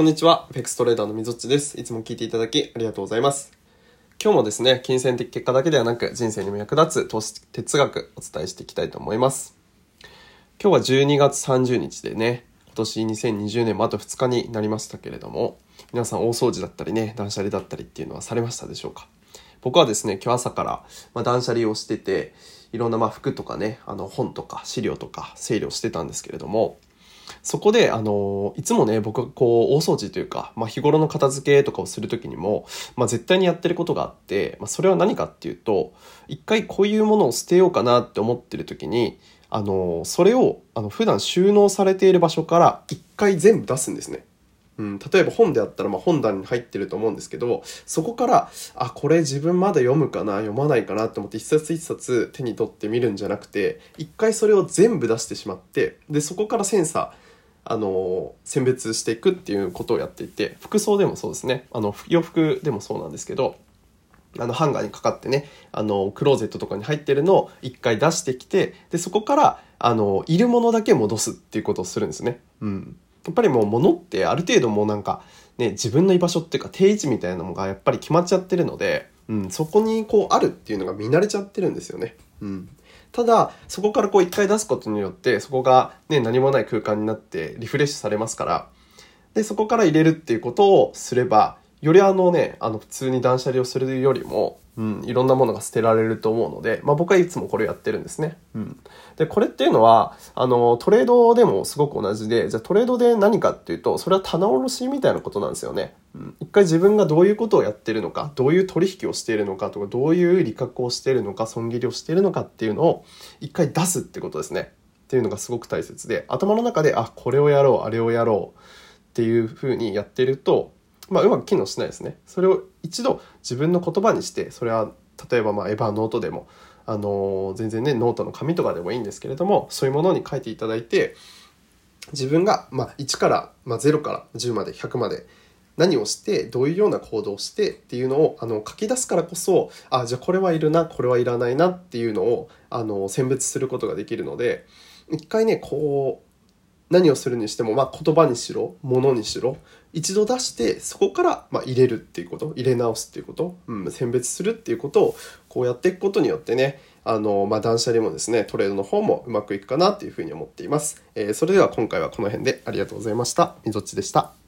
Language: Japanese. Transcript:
こんにちは。ペクストレーダーのみぞっちです。いつも聞いていただきありがとうございます。今日もですね、金銭的結果だけではなく人生にも役立つ投資哲学お伝えしていきたいと思います。今日は12月30日でね、今年2020年もあと2日になりましたけれども、皆さん大掃除だったりね、断捨離だったりっていうのはされましたでしょうか？僕はですね、今日朝から、ま、断捨離をしてて、いろんなまあ服とかね、あの本とか資料とか整理をしてたんですけれども、そこで、あの、いつもね、僕はこう、大掃除というか、まあ、日頃の片付けとかをするときにも、まあ、絶対にやってることがあって、まあ、それは何かっていうと、一回こういうものを捨てようかなって思ってるときに、あの、それを、あの、普段収納されている場所から一回全部出すんですね。うん、例えば本であったらまあ本棚に入ってると思うんですけどそこからあこれ自分まだ読むかな読まないかなと思って一冊一冊手に取ってみるんじゃなくて一回それを全部出してしまってでそこからセンサーあの選別していくっていうことをやっていて服装でもそうですねあの洋服でもそうなんですけどあのハンガーにかかってねあのクローゼットとかに入ってるのを一回出してきてでそこからあのいるものだけ戻すっていうことをするんですね。うんやっぱりもう物ってある程度もうなんかね自分の居場所っていうか定位置みたいなのがやっぱり決まっちゃってるので、うん、そこにこうあるっていうのが見慣れちゃってるんですよね。うん、ただそこからこう一回出すことによってそこがね何もない空間になってリフレッシュされますからでそこから入れるっていうことをすればよりあのねあの普通に断捨離をするよりもうん、いろんなものが捨てられると思うので、まあ、僕はいつもこれをやってるんですね。うん、でこれっていうのはあのトレードでもすごく同じでじゃあトレードで何かっていうとそれは棚卸しみたいなことなんですよね。うん、一回自分がどういうことをやってるのかどういう取引をしているのかとかどういう利確をしているのか損切りをしているのかっていうのを一回出すってことですね。っていうのがすごく大切で頭の中であこれをやろうあれをやろうっていうふうにやってるとまあ、うまく機能しないですね。それを一度自分の言葉にして、それは例えばまあ Evernote でも、あのー、全然ね、ノートの紙とかでもいいんですけれども、そういうものに書いていただいて、自分がまあ1から、まあ、0から10まで100まで何をしてどういうような行動をしてっていうのをあの書き出すからこそあじゃあこれはいるなこれはいらないなっていうのをあの選別することができるので一回ねこう何をするにしても、まあ、言葉にしろ物にしろ一度出してそこから、まあ、入れるっていうこと入れ直すっていうこと、うん、選別するっていうことをこうやっていくことによってねあの、まあ、断捨離もですねトレードの方もうまくいくかなっていうふうに思っています、えー、それでは今回はこの辺でありがとうございました。みぞっちでした。